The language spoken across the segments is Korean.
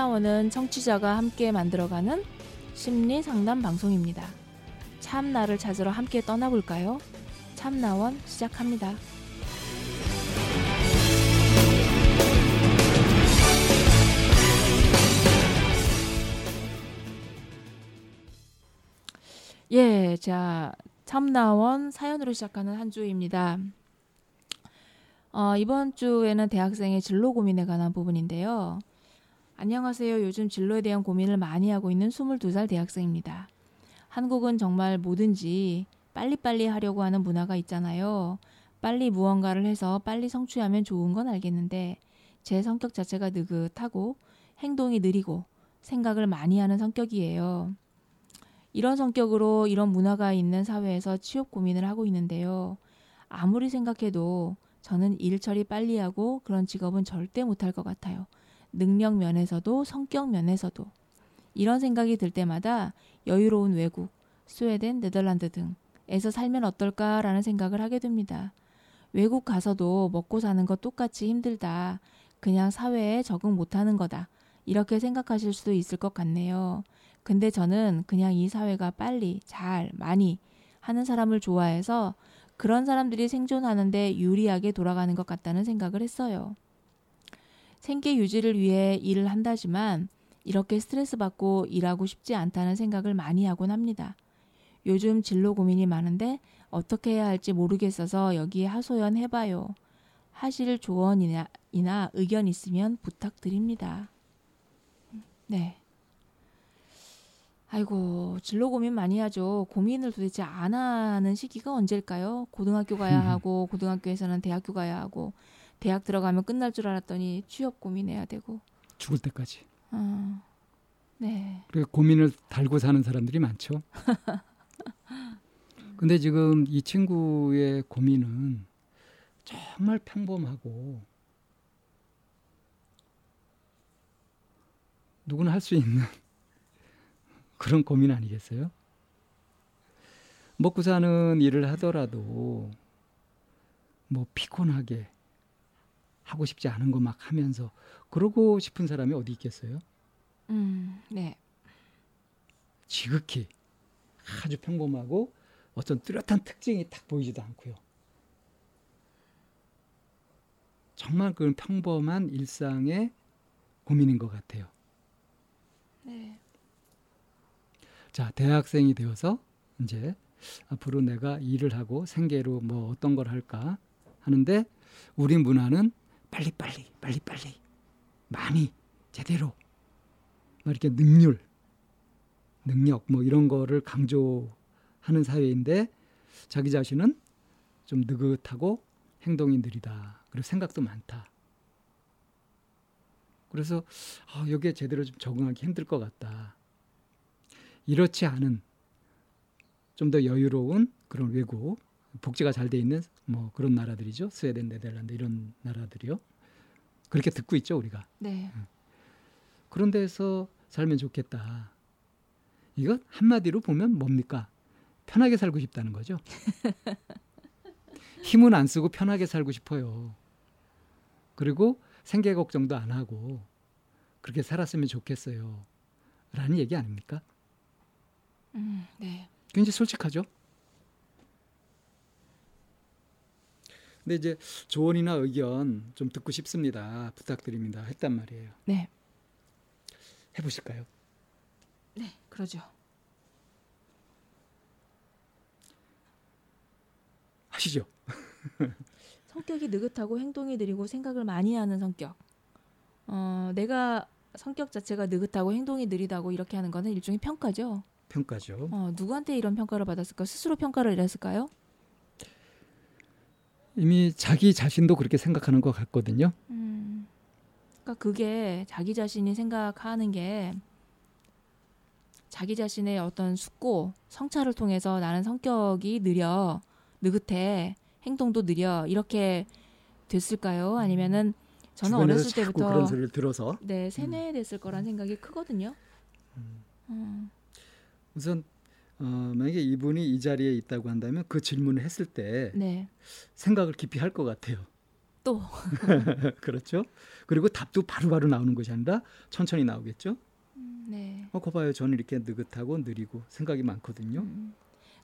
참나원은 청취자가 함께 만들어가는 심리 상담 방송입니다. 참나를 찾으러 함께 떠나볼까요? 참나원 시작합니다. 예, 자, 참나원 사연으로 시작하는 한 주입니다. 어, 이번 주에는 대학생의 진로 고민에 관한 부분인데요. 안녕하세요. 요즘 진로에 대한 고민을 많이 하고 있는 22살 대학생입니다. 한국은 정말 뭐든지 빨리빨리 하려고 하는 문화가 있잖아요. 빨리 무언가를 해서 빨리 성취하면 좋은 건 알겠는데 제 성격 자체가 느긋하고 행동이 느리고 생각을 많이 하는 성격이에요. 이런 성격으로 이런 문화가 있는 사회에서 취업 고민을 하고 있는데요. 아무리 생각해도 저는 일 처리 빨리 하고 그런 직업은 절대 못할 것 같아요. 능력 면에서도 성격 면에서도. 이런 생각이 들 때마다 여유로운 외국, 스웨덴, 네덜란드 등에서 살면 어떨까라는 생각을 하게 됩니다. 외국 가서도 먹고 사는 것 똑같이 힘들다. 그냥 사회에 적응 못하는 거다. 이렇게 생각하실 수도 있을 것 같네요. 근데 저는 그냥 이 사회가 빨리, 잘, 많이 하는 사람을 좋아해서 그런 사람들이 생존하는데 유리하게 돌아가는 것 같다는 생각을 했어요. 생계 유지를 위해 일을 한다지만 이렇게 스트레스 받고 일하고 싶지 않다는 생각을 많이 하곤 합니다. 요즘 진로 고민이 많은데 어떻게 해야 할지 모르겠어서 여기에 하소연 해봐요. 하실 조언이나 이나 의견 있으면 부탁드립니다. 네. 아이고, 진로 고민 많이 하죠. 고민을 도대체 안 하는 시기가 언제일까요? 고등학교 가야 하고, 고등학교에서는 대학교 가야 하고, 대학 들어가면 끝날 줄 알았더니 취업 고민해야 되고. 죽을 때까지. 어, 네. 그래 고민을 달고 사는 사람들이 많죠. 근데 지금 이 친구의 고민은 정말 평범하고 누구나 할 수 있는 그런 고민 아니겠어요? 먹고 사는 일을 하더라도 뭐 피곤하게 하고 싶지 않은 거 막 하면서 그러고 싶은 사람이 어디 있겠어요? 음, 네. 지극히 아주 평범하고 어떤 뚜렷한 특징이 딱 보이지도 않고요. 정말 그 평범한 일상의 고민인 것 같아요. 네. 자, 대학생이 되어서 이제 앞으로 내가 일을 하고 생계로 뭐 어떤 걸 할까 하는데 우리 문화는 빨리빨리, 빨리빨리, 많이, 제대로, 막 이렇게 능률, 능력 뭐 이런 거를 강조하는 사회인데 자기 자신은 좀 느긋하고 행동이 느리다. 그리고 생각도 많다. 그래서 아, 여기에 제대로 좀 적응하기 힘들 것 같다. 이렇지 않은 좀 더 여유로운 그런 외국 복지가 잘 돼 있는 뭐 그런 나라들이죠. 스웨덴, 네덜란드 이런 나라들이요. 그렇게 듣고 있죠, 우리가. 네. 그런 데서 살면 좋겠다. 이거 한마디로 보면 뭡니까? 편하게 살고 싶다는 거죠. 힘은 안 쓰고 편하게 살고 싶어요. 그리고 생계 걱정도 안 하고 그렇게 살았으면 좋겠어요. 라는 얘기 아닙니까? 음, 네. 굉장히 솔직하죠. 근데 이제 조언이나 의견 좀 듣고 싶습니다. 부탁드립니다. 했단 말이에요. 네. 해보실까요? 네, 그러죠. 하시죠. 성격이 느긋하고 행동이 느리고 생각을 많이 하는 성격. 어, 내가 성격 자체가 느긋하고 행동이 느리다고 이렇게 하는 거는 일종의 평가죠. 평가죠. 어, 누구한테 이런 평가를 받았을까? 스스로 평가를 내렸을까요? 이미 자기 자신도 그렇게 생각하는 것 같거든요. 음, 그러니까 그게 자기 자신이 생각하는 게 자기 자신의 어떤 숙고, 성찰을 통해서 나는 성격이 느려, 느긋해, 행동도 느려 이렇게 됐을까요? 아니면은 저는 어렸을 때부터 그런 소리를 들어서 네 세뇌됐을 거란 생각이 크거든요. 음. 음, 우선 어, 만약에 이분이 이 자리에 있다고 한다면 그 질문을 했을 때 네, 생각을 깊이 할 것 같아요. 또 그렇죠. 그리고 답도 바로 바로 나오는 것이 아니라 천천히 나오겠죠. 네. 어, 거 봐요. 저는 이렇게 느긋하고 느리고 생각이 많거든요. 음.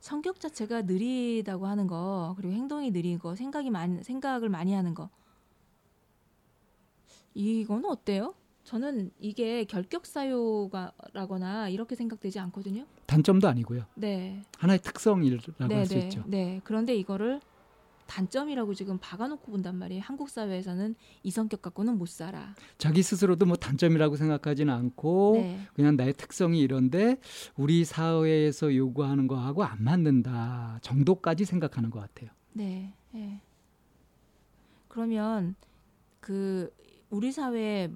성격 자체가 느리다고 하는 거 그리고 행동이 느린 거 생각이 많 생각을 많이 하는 거 이거는 어때요? 저는 이게 결격 사유가라거나 이렇게 생각되지 않거든요. 단점도 아니고요. 네. 하나의 특성이라고 네, 할수 네. 있죠. 네. 그런데 이거를 단점이라고 지금 박아놓고 본단 말이에요. 한국 사회에서는 이 성격 갖고는 못 살아. 자기 스스로도 뭐 단점이라고 생각하지는 않고 네. 그냥 나의 특성이 이런데 우리 사회에서 요구하는 거하고 안 맞는다 정도까지 생각하는 것 같아요. 네. 네. 그러면 그 우리 사회에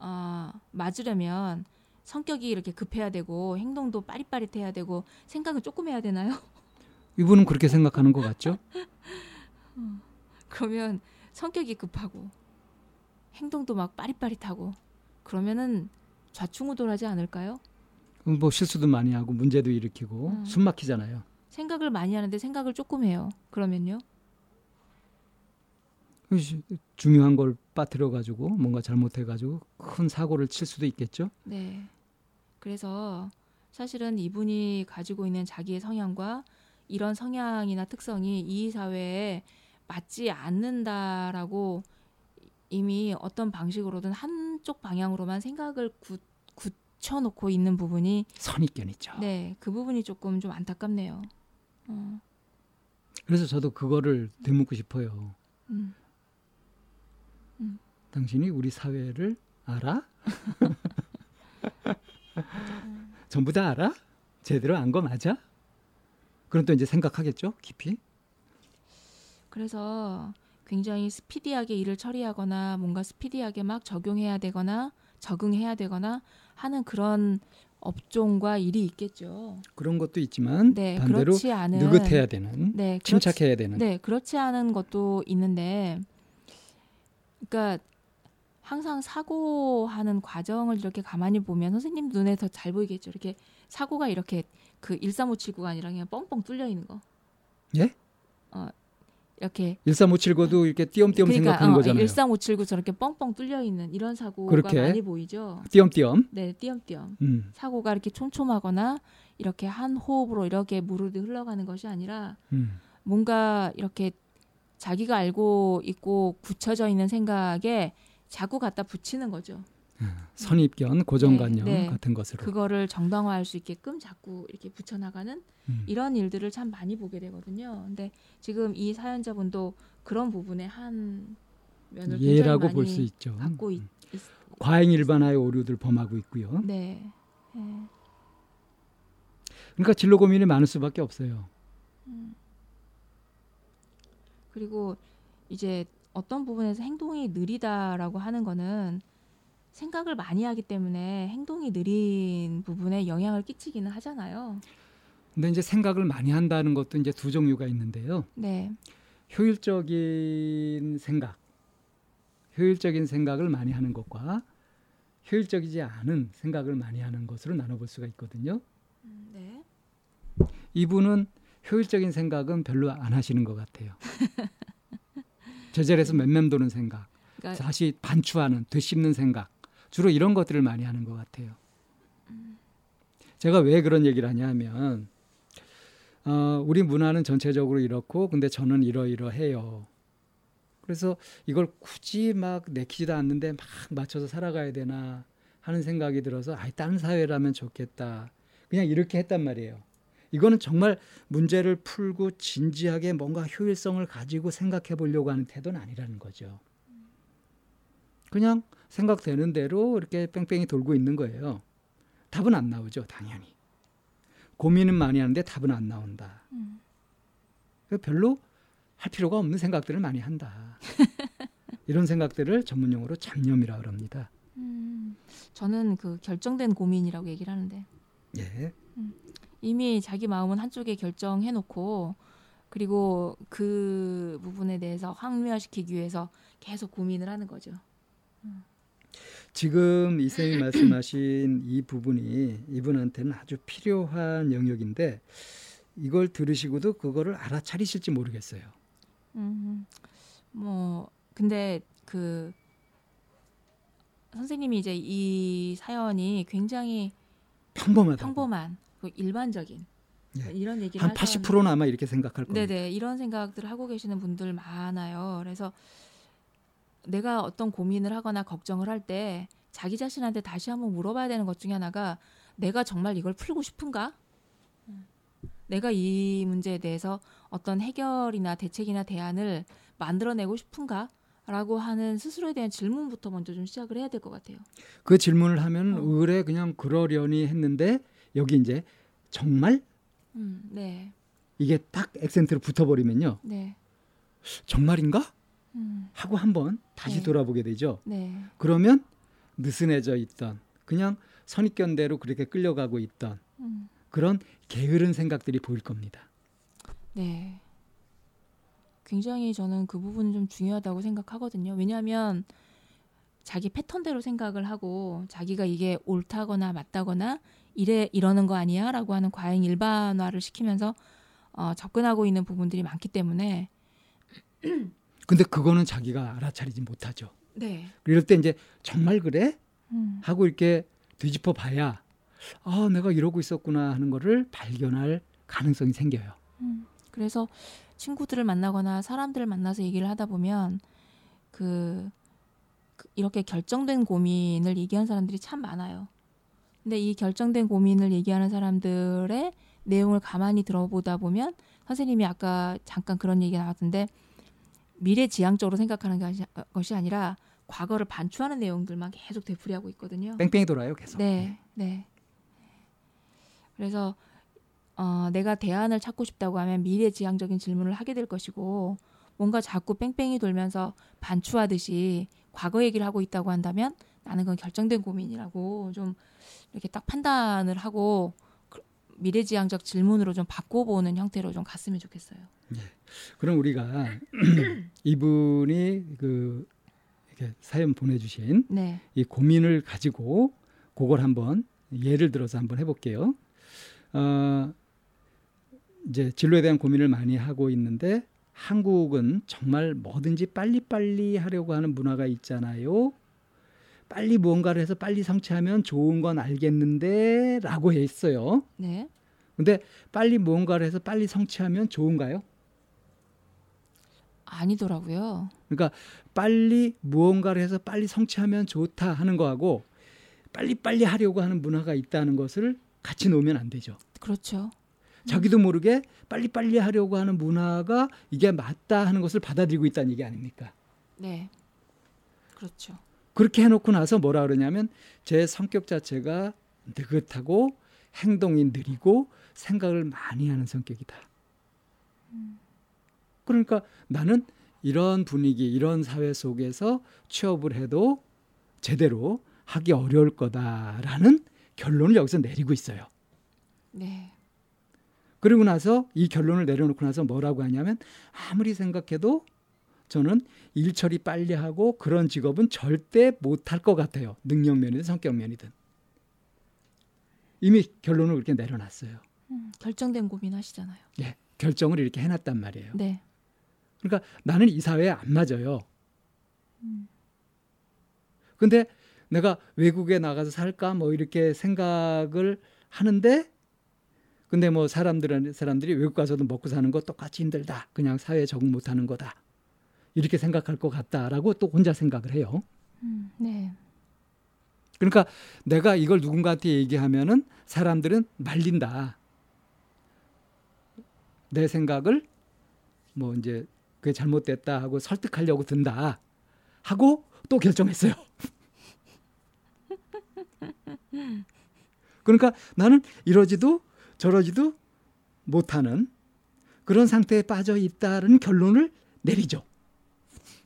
어, 맞으려면 성격이 이렇게 급해야 되고 행동도 빠릿빠릿해야 되고 생각은 조금 해야 되나요? 이분은 그렇게 생각하는 것 같죠? 그러면 성격이 급하고 행동도 막 빠릿빠릿하고 그러면은 좌충우돌하지 않을까요? 뭐 실수도 많이 하고 문제도 일으키고 음. 숨 막히잖아요. 생각을 많이 하는데 생각을 조금 해요. 그러면요? 중요한 걸 빠뜨려 가지고 뭔가 잘못해 가지고 큰 사고를 칠 수도 있겠죠. 네. 그래서 사실은 이분이 가지고 있는 자기의 성향과 이런 성향이나 특성이 이 사회에 맞지 않는다라고 이미 어떤 방식으로든 한쪽 방향으로만 생각을 굳, 굳혀놓고 있는 부분이 선입견이죠. 네, 그 부분이 조금 좀 안타깝네요. 어, 그래서 저도 그거를 되묻고 싶어요. 음. 당신이 우리 사회를 알아? 전부 다 알아? 제대로 안 거 맞아? 그럼 또 이제 생각하겠죠, 깊이. 그래서 굉장히 스피디하게 일을 처리하거나 뭔가 스피디하게 막 적용해야 되거나 적응해야 되거나 하는 그런 업종과 일이 있겠죠. 그런 것도 있지만 네, 반대로 그렇지 않은 느긋해야 되는, 네, 그렇지, 침착해야 되는. 네, 그렇지 않은 것도 있는데, 그러니까 항상 사고하는 과정을 이렇게 가만히 보면 선생님 눈에 더 잘 보이겠죠. 이렇게 사고가 이렇게 그 13579가 아니라 그냥 뻥뻥 뚫려 있는 거. 예? 어, 이렇게 13579도 이렇게 띄엄띄엄 생각하는 어, 거잖아요. 13579 저렇게 뻥뻥 뚫려 있는 이런 사고가 그렇게? 많이 보이죠. 띄엄띄엄. 네, 띄엄띄엄. 음, 사고가 이렇게 촘촘하거나 이렇게 한 호흡으로 이렇게 무르르 흘러가는 것이 아니라 음. 뭔가 이렇게 자기가 알고 있고 굳혀져 있는 생각에 자꾸 갖다 붙이는 거죠. 선입견, 고정관념 네, 네. 같은 것으로. 그거를 정당화할 수 있게끔 자꾸 이렇게 붙여나가는 음. 이런 일들을 참 많이 보게 되거든요. 근데 지금 이 사연자분도 그런 부분에 한 면을 예라고 볼 수 있죠. 갖고 있, 음. 있 과잉 일반화의 오류들 범하고 있고요. 네. 네. 그러니까 진로 고민이 많을 수밖에 없어요. 그리고 이제 어떤 부분에서 행동이 느리다라고 하는 거는 생각을 많이 하기 때문에 행동이 느린 부분에 영향을 끼치기는 하잖아요. 근데 이제 생각을 많이 한다는 것도 이제 두 종류가 있는데요. 네. 효율적인 생각, 효율적인 생각을 많이 하는 것과 효율적이지 않은 생각을 많이 하는 것으로 나눠볼 수가 있거든요. 네. 이분은 효율적인 생각은 별로 안 하시는 것 같아요. 제자리에서 맴맴 도는 생각, 그러니까 다시 반추하는, 되씹는 생각, 주로 이런 것들을 많이 하는 것 같아요. 제가 왜 그런 얘기를 하냐면, 어, 우리 문화는 전체적으로 이렇고, 근데 저는 이러이러해요. 그래서 이걸 굳이 막 내키지도 않는데 막 맞춰서 살아가야 되나 하는 생각이 들어서, 아이, 다른 사회라면 좋겠다. 그냥 이렇게 했단 말이에요. 이거는 정말 문제를 풀고 진지하게 뭔가 효율성을 가지고 생각해 보려고 하는 태도는 아니라는 거죠. 그냥 생각되는 대로 이렇게 뺑뺑이 돌고 있는 거예요. 답은 안 나오죠, 당연히. 고민은 많이 하는데 답은 안 나온다. 음. 별로 할 필요가 없는 생각들을 많이 한다. 이런 생각들을 전문용어로 잡념이라고 합니다. 음, 저는 그 결정된 고민이라고 얘기를 하는데 예. 이미 자기 마음은 한쪽에 결정해 놓고 그리고 그 부분에 대해서 확률화시키기 위해서 계속 고민을 하는 거죠. 지금 이쌤이 말씀하신 이 부분이 이분한테는 아주 필요한 영역인데 이걸 들으시고도 그거를 알아차리실지 모르겠어요. 음, 뭐 근데 그 선생님이 이제 이 사연이 굉장히 평범하다. 평범한 그 일반적인 예. 이런 얘기를 한 하셨는데 80%는 아마 이렇게 생각할 겁니다. 네네 이런 생각들을 하고 계시는 분들 많아요. 그래서 내가 어떤 고민을 하거나 걱정을 할 때 자기 자신한테 다시 한번 물어봐야 되는 것 중에 하나가 내가 정말 이걸 풀고 싶은가? 내가 이 문제에 대해서 어떤 해결이나 대책이나 대안을 만들어내고 싶은가? 라고 하는 스스로에 대한 질문부터 먼저 좀 시작을 해야 될 것 같아요. 그 질문을 하면 어. 의뢰 그냥 그러려니 했는데 여기 이제 정말 음, 네, 이게 딱 액센트로 붙어버리면요. 네, 정말인가? 음, 하고 한번 다시 네. 돌아보게 되죠. 네, 그러면 느슨해져 있던 그냥 선입견대로 그렇게 끌려가고 있던 음, 그런 게으른 생각들이 보일 겁니다. 네. 굉장히 저는 그 부분 좀 중요하다고 생각하거든요. 왜냐하면 자기 패턴대로 생각을 하고 자기가 이게 옳다거나 맞다거나 이래 이러는 거 아니야라고 하는 과잉 일반화를 시키면서 어, 접근하고 있는 부분들이 많기 때문에 근데 그거는 자기가 알아차리지 못하죠. 네, 이럴 때 이제 정말 그래? 음, 하고 이렇게 뒤집어 봐야 아, 내가 이러고 있었구나 하는 거를 발견할 가능성이 생겨요. 음. 그래서 친구들을 만나거나 사람들을 만나서 얘기를 하다 보면 그, 그 이렇게 결정된 고민을 얘기하는 사람들이 참 많아요. 근데 이 결정된 고민을 얘기하는 사람들의 내용을 가만히 들어보다 보면 선생님이 아까 잠깐 그런 얘기가 나왔던데 미래지향적으로 생각하는 것이- 것이 아니라 과거를 반추하는 내용들만 계속 되풀이하고 있거든요. 뺑뺑이 돌아요, 계속. 네, 네. 그래서 어, 내가 대안을 찾고 싶다고 하면 미래지향적인 질문을 하게 될 것이고 뭔가 자꾸 뺑뺑이 돌면서 반추하듯이 과거 얘기를 하고 있다고 한다면 나는 그건 결정된 고민이라고 좀 이렇게 딱 판단을 하고 그- 미래지향적 질문으로 좀 바꿔보는 형태로 좀 갔으면 좋겠어요. 그럼 우리가 이분이 그 이렇게 사연 보내주신 네, 이 고민을 가지고 그걸 한번 예를 들어서 한번 해볼게요. 어, 이제 진로에 대한 고민을 많이 하고 있는데 한국은 정말 뭐든지 빨리빨리 하려고 하는 문화가 있잖아요. 빨리 무언가를 해서 빨리 성취하면 좋은 건 알겠는데 라고 했어요. 네. 근데 빨리 무언가를 해서 빨리 성취하면 좋은가요? 아니더라고요. 그러니까 빨리 무언가를 해서 빨리 성취하면 좋다 하는 거하고 빨리빨리 하려고 하는 문화가 있다는 것을 같이 놓으면 안 되죠. 그렇죠. 자기도 모르게 빨리빨리 하려고 하는 문화가 이게 맞다 하는 것을 받아들이고 있다는 얘기 아닙니까? 네. 그렇죠. 그렇게 해놓고 나서 뭐라 그러냐면 제 성격 자체가 느긋하고 행동이 느리고 생각을 많이 하는 성격이다. 그러니까 나는 이런 분위기, 이런 사회 속에서 취업을 해도 제대로 하기 어려울 거다라는 결론을 여기서 내리고 있어요. 네. 그리고 나서 이 결론을 내려놓고 나서 뭐라고 하냐면 아무리 생각해도 저는 일 처리 빨리 하고 그런 직업은 절대 못할 것 같아요. 능력 면이든 성격 면이든. 이미 결론을 그렇게 내려놨어요. 음, 결정된 고민 하시잖아요. 예, 결정을 이렇게 해놨단 말이에요. 네. 그러니까 나는 이 사회에 안 맞아요. 근데 내가 외국에 나가서 살까 뭐 이렇게 생각을 하는데 근데 뭐 사람들은 사람들이 외국 가서도 먹고 사는 거 똑같이 힘들다. 그냥 사회에 적응 못 하는 거다. 이렇게 생각할 것 같다라고 또 혼자 생각을 해요. 음, 네. 그러니까 내가 이걸 누군가한테 얘기하면은 사람들은 말린다. 내 생각을 뭐 이제 그게 잘못됐다 하고 설득하려고 든다 하고 또 결정했어요. 그러니까 나는 이러지도 저러지도 못하는 그런 상태에 빠져 있다는 결론을 내리죠.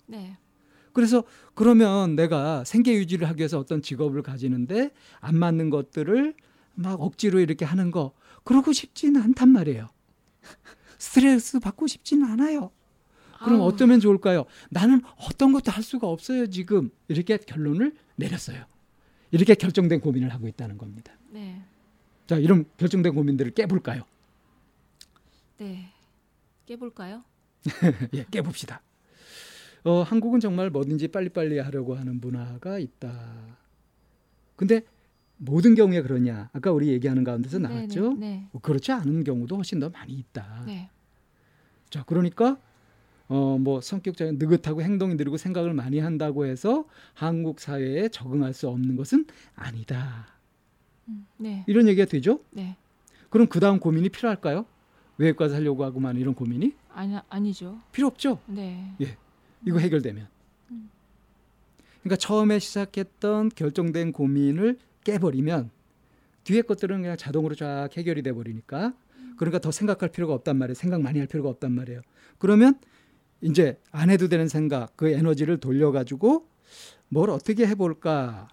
네. 그래서 그러면 내가 생계 유지를 하기 위해서 어떤 직업을 가지는데 안 맞는 것들을 막 억지로 이렇게 하는 거 그러고 싶지는 않단 말이에요. 스트레스 받고 싶지는 않아요. 그럼 아우, 어쩌면 좋을까요? 나는 어떤 것도 할 수가 없어요, 지금. 이렇게 결론을 내렸어요. 이렇게 결정된 고민을 하고 있다는 겁니다. 네. 자, 이런 결정된 고민들을 깨볼까요? 네. 깨볼까요? 예, 깨봅시다. 어, 한국은 정말 뭐든지 빨리빨리 하려고 하는 문화가 있다. 근데 모든 경우에 그러냐? 아까 우리 얘기하는 가운데서 나왔죠. 네, 네, 뭐 그렇지 않은 경우도 훨씬 더 많이 있다. 네. 자, 그러니까 어 뭐 성격적인 느긋하고 행동이 느리고 생각을 많이 한다고 해서 한국 사회에 적응할 수 없는 것은 아니다. 음, 네, 이런 얘기가 되죠? 네. 그럼 그 다음 고민이 필요할까요? 외국가 살려고 하고만 이런 고민이 아니 아니죠. 필요 없죠. 네, 이거 해결되면. 음. 그러니까 처음에 시작했던 결정된 고민을 깨버리면 뒤에 것들은 그냥 자동으로 쫙 해결이 돼 버리니까 그러니까 더 생각할 필요가 없단 말이에요. 생각 많이 할 필요가 없단 말이에요. 그러면 이제 안 해도 되는 생각, 그 에너지를 돌려 가지고 뭘 어떻게 해 볼까?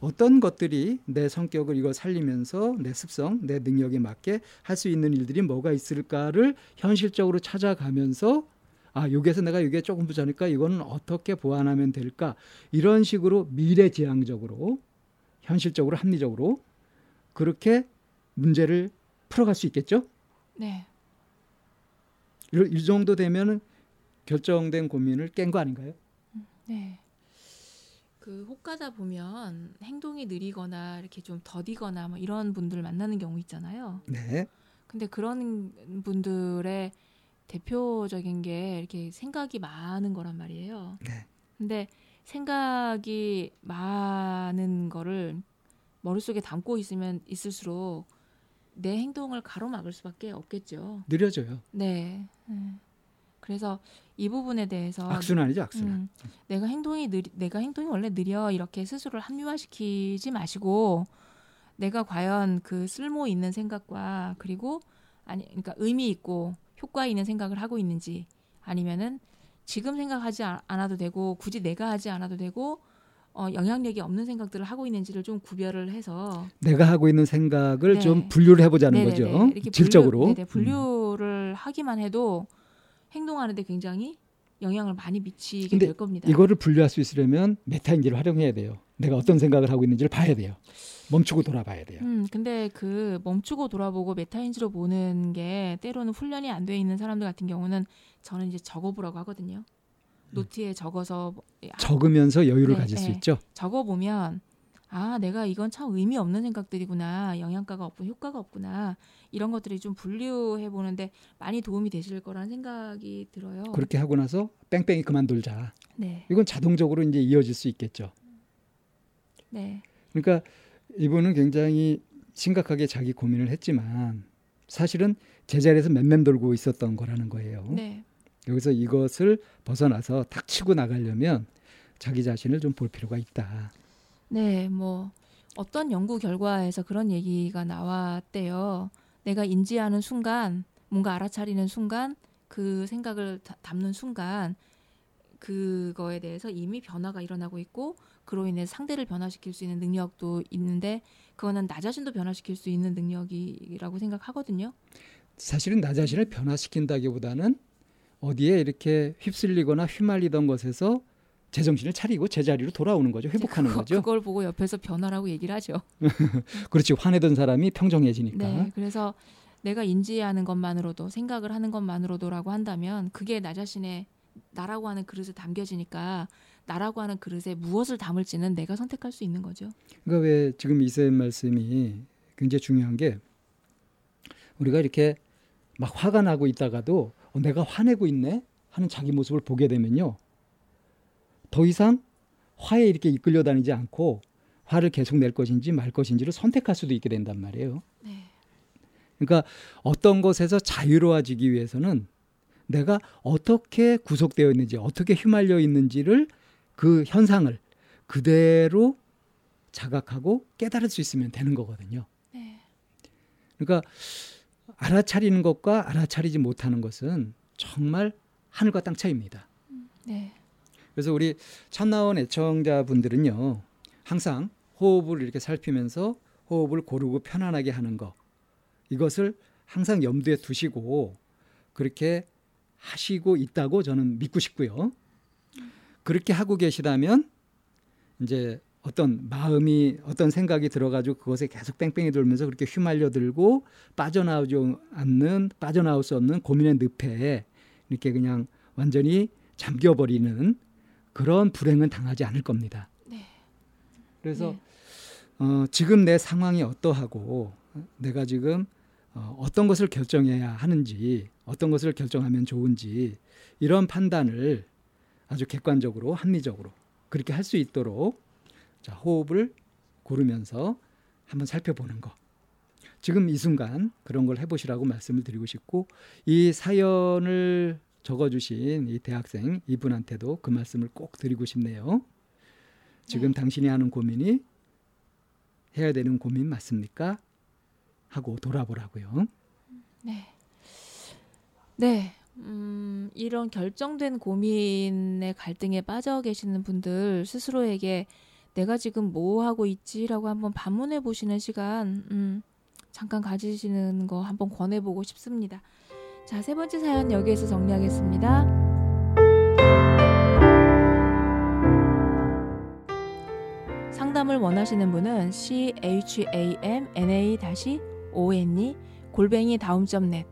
어떤 것들이 내 성격을 이거 살리면서 내 습성, 내 능력에 맞게 할 수 있는 일들이 뭐가 있을까를 현실적으로 찾아가면서 아, 여기에서 내가 이게 조금 부자니까 이거는 어떻게 보완하면 될까? 이런 식으로 미래지향적으로 현실적으로 합리적으로 그렇게 문제를 풀어갈 수 있겠죠? 네, 이, 이 정도 되면은 결정된 고민을 깬 거 아닌가요? 네. 그 혹가다 보면 행동이 느리거나 이렇게 좀 더디거나 뭐 이런 분들 만나는 경우 있잖아요. 네. 근데 그런 분들의 대표적인 게 이렇게 생각이 많은 거란 말이에요. 네. 근데 생각이 많은 거를 머릿속에 담고 있으면 있을수록 내 행동을 가로막을 수밖에 없겠죠. 느려져요. 네. 네. 그래서 이 부분에 대해서 악순환이죠, 악순환. 음, 내가 행동이 느리, 내가 행동이 원래 느려 이렇게 스스로를 합리화시키지 마시고 내가 과연 그 쓸모 있는 생각과 그리고 아니 그러니까 의미 있고 효과 있는 생각을 하고 있는지 아니면은 지금 생각하지 아- 않아도 되고 굳이 내가 하지 않아도 되고 어, 영향력이 없는 생각들을 하고 있는지를 좀 구별을 해서 내가 하고 있는 생각을 네. 좀 분류를 해보자는 네네네. 거죠. 이렇게 질적으로. 분류, 네네, 음. 분류를 하기만 해도 행동하는데 굉장히 영향을 많이 미치게 될 겁니다. 이거를 분류할 수 있으려면 메타인지를 활용해야 돼요. 내가 어떤 생각을 하고 있는지를 봐야 돼요. 멈추고 돌아봐야 돼요. 음, 근데 그 멈추고 돌아보고 메타인지로 보는 게 때로는 훈련이 안 돼 있는 사람들 같은 경우는 저는 이제 적어보라고 하거든요. 노트에 적어서 아, 적으면서 여유를 네, 가질 수 네. 있죠. 적어 보면 아 내가 이건 참 의미 없는 생각들이구나 영양가가 없고 효과가 없구나 이런 것들이 좀 분류해 보는데 많이 도움이 되실 거라는 생각이 들어요. 그렇게 하고 나서 뺑뺑이 그만돌자. 네, 이건 자동적으로 이제 이어질 수 있겠죠. 네, 그러니까 이분은 굉장히 심각하게 자기 고민을 했지만 사실은 제자리에서 맴맴 돌고 있었던 거라는 거예요. 네, 여기서 이것을 벗어나서 탁 치고 나가려면 자기 자신을 좀 볼 필요가 있다. 네, 뭐 어떤 연구 결과에서 그런 얘기가 나왔대요. 내가 인지하는 순간, 뭔가 알아차리는 순간, 그 생각을 다- 담는 순간, 그거에 대해서 이미 변화가 일어나고 있고, 그로 인해 상대를 변화시킬 수 있는 능력도 있는데, 그거는 나 자신도 변화시킬 수 있는 능력이라고 생각하거든요. 사실은 나 자신을 변화시킨다기보다는 어디에 이렇게 휩쓸리거나 휘말리던 것에서 제정신을 차리고 제자리로 돌아오는 거죠. 회복하는 그거, 거죠. 그걸 보고 옆에서 변화라고 얘기를 하죠. 그렇지. 화내던 사람이 평정해지니까. 네, 그래서 내가 인지하는 것만으로도 생각을 하는 것만으로도라고 한다면 그게 나 자신의 나라고 하는 그릇에 담겨지니까 나라고 하는 그릇에 무엇을 담을지는 내가 선택할 수 있는 거죠. 그러니까 왜 지금 이쌤 말씀이 굉장히 중요한 게 우리가 이렇게 막 화가 나고 있다가도 어, 내가 화내고 있네 하는 자기 모습을 보게 되면요. 더 이상 화에 이렇게 이끌려 다니지 않고 화를 계속 낼 것인지 말 것인지를 선택할 수도 있게 된단 말이에요. 네, 그러니까 어떤 것에서 자유로워지기 위해서는 내가 어떻게 구속되어 있는지, 어떻게 휘말려 있는지를 그 현상을 그대로 자각하고 깨달을 수 있으면 되는 거거든요. 네, 그러니까 알아차리는 것과 알아차리지 못하는 것은 정말 하늘과 땅 차이입니다. 네, 그래서 우리 참나원 애청자분들은요, 항상 호흡을 이렇게 살피면서 호흡을 고르고 편안하게 하는 것, 이것을 항상 염두에 두시고 그렇게 하시고 있다고 저는 믿고 싶고요. 그렇게 하고 계시다면 이제 어떤 마음이 어떤 생각이 들어가지고 그것에 계속 뺑뺑이 돌면서 그렇게 휘말려 들고 빠져나오지 않는 빠져나올 수 없는 고민의 늪에 이렇게 그냥 완전히 잠겨버리는 그런 불행은 당하지 않을 겁니다. 네. 그래서 네. 어, 지금 내 상황이 어떠하고 내가 지금 어, 어떤 것을 결정해야 하는지 어떤 것을 결정하면 좋은지 이런 판단을 아주 객관적으로 합리적으로 그렇게 할 수 있도록 자, 호흡을 고르면서 한번 살펴보는 거. 지금 이 순간 그런 걸 해보시라고 말씀을 드리고 싶고 이 사연을 적어주신 이 대학생 이분한테도 그 말씀을 꼭 드리고 싶네요. 지금 당신이 하는 고민이 해야 되는 고민 맞습니까? 하고 돌아보라고요. 네. 네. 음, 이런 결정된 고민의 갈등에 빠져 계시는 분들 스스로에게 내가 지금 뭐 하고 있지라고 한번 반문해 보시는 시간 음, 잠깐 가지시는 거 한번 권해 보고 싶습니다. 자, 세 번째 사연 여기에서 정리하겠습니다. 상담을 원하시는 분은 c h a m n a o n e 골뱅이 다음점 넷